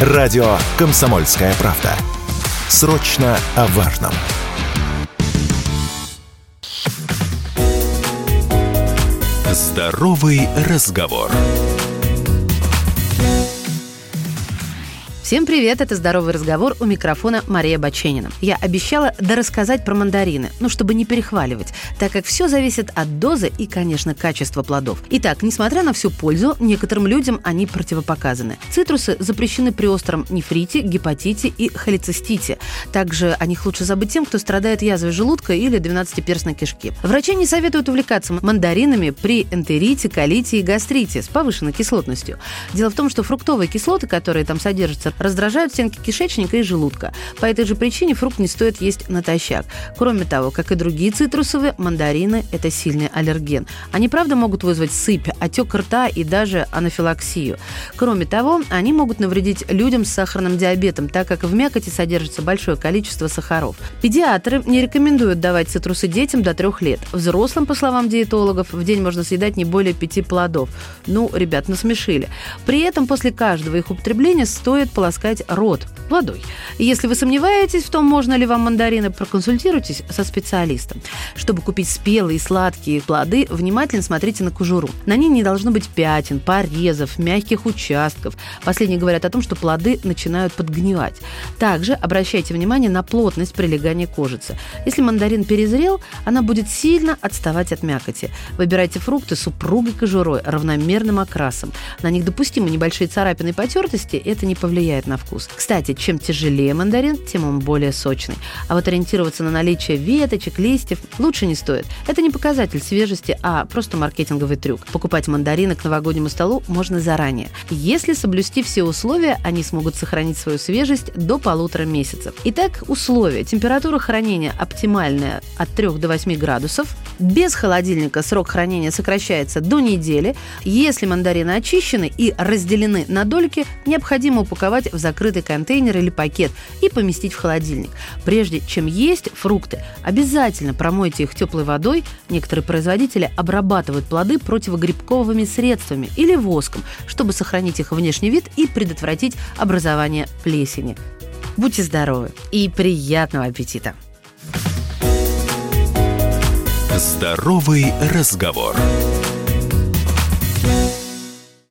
Радио «Комсомольская правда». Срочно о важном. Здоровый разговор. Всем привет, это «Здоровый разговор» у микрофона Мария Баченина. Я обещала дорассказать про мандарины, ну, чтобы не перехваливать, так как все зависит от дозы и, конечно, качества плодов. Итак, несмотря на всю пользу, некоторым людям они противопоказаны. Цитрусы запрещены при остром нефрите, гепатите и холецистите. Также о них лучше забыть тем, кто страдает язвой желудка или 12-перстной кишки. Врачи не советуют увлекаться мандаринами при энтерите, колите и гастрите с повышенной кислотностью. Дело в том, что фруктовые кислоты, которые там содержатся, раздражают стенки кишечника и желудка. По этой же причине фрукт не стоит есть натощак. Кроме того, как и другие цитрусовые, мандарины – это сильный аллерген. Они, правда, могут вызвать сыпь, отек рта и даже анафилаксию. Кроме того, они могут навредить людям с сахарным диабетом, так как в мякоти содержится большое количество сахаров. Педиатры не рекомендуют давать цитрусы детям до трех лет. Взрослым, по словам диетологов, в день можно съедать не более пяти плодов. Ну, ребят, насмешили. При этом после каждого их употребления стоит положить полоскать рот водой. Если вы сомневаетесь в том, можно ли вам мандарины, проконсультируйтесь со специалистом. Чтобы купить спелые сладкие плоды, внимательно смотрите на кожуру. На ней не должно быть пятен, порезов, мягких участков. Последние говорят о том, что плоды начинают подгнивать. Также обращайте внимание на плотность прилегания кожицы. Если мандарин перезрел, она будет сильно отставать от мякоти. Выбирайте фрукты с упругой кожурой, равномерным окрасом. На них допустимы небольшие царапины и потертости, это не повлияет влияет на вкус. Кстати, чем тяжелее мандарин, тем он более сочный. А вот ориентироваться на наличие веточек, листьев лучше не стоит. Это не показатель свежести, а просто маркетинговый трюк. Покупать мандарины к новогоднему столу можно заранее. Если соблюсти все условия, они смогут сохранить свою свежесть до полутора месяцев. Итак, условия. Температура хранения оптимальная от 3 до 8 градусов. Без холодильника срок хранения сокращается до недели. Если мандарины очищены и разделены на дольки, необходимо упаковать в закрытый контейнер или пакет и поместить в холодильник. Прежде чем есть фрукты, обязательно промойте их теплой водой. Некоторые производители обрабатывают плоды противогрибковыми средствами или воском, чтобы сохранить их внешний вид и предотвратить образование плесени. Будьте здоровы и приятного аппетита! Здоровый разговор.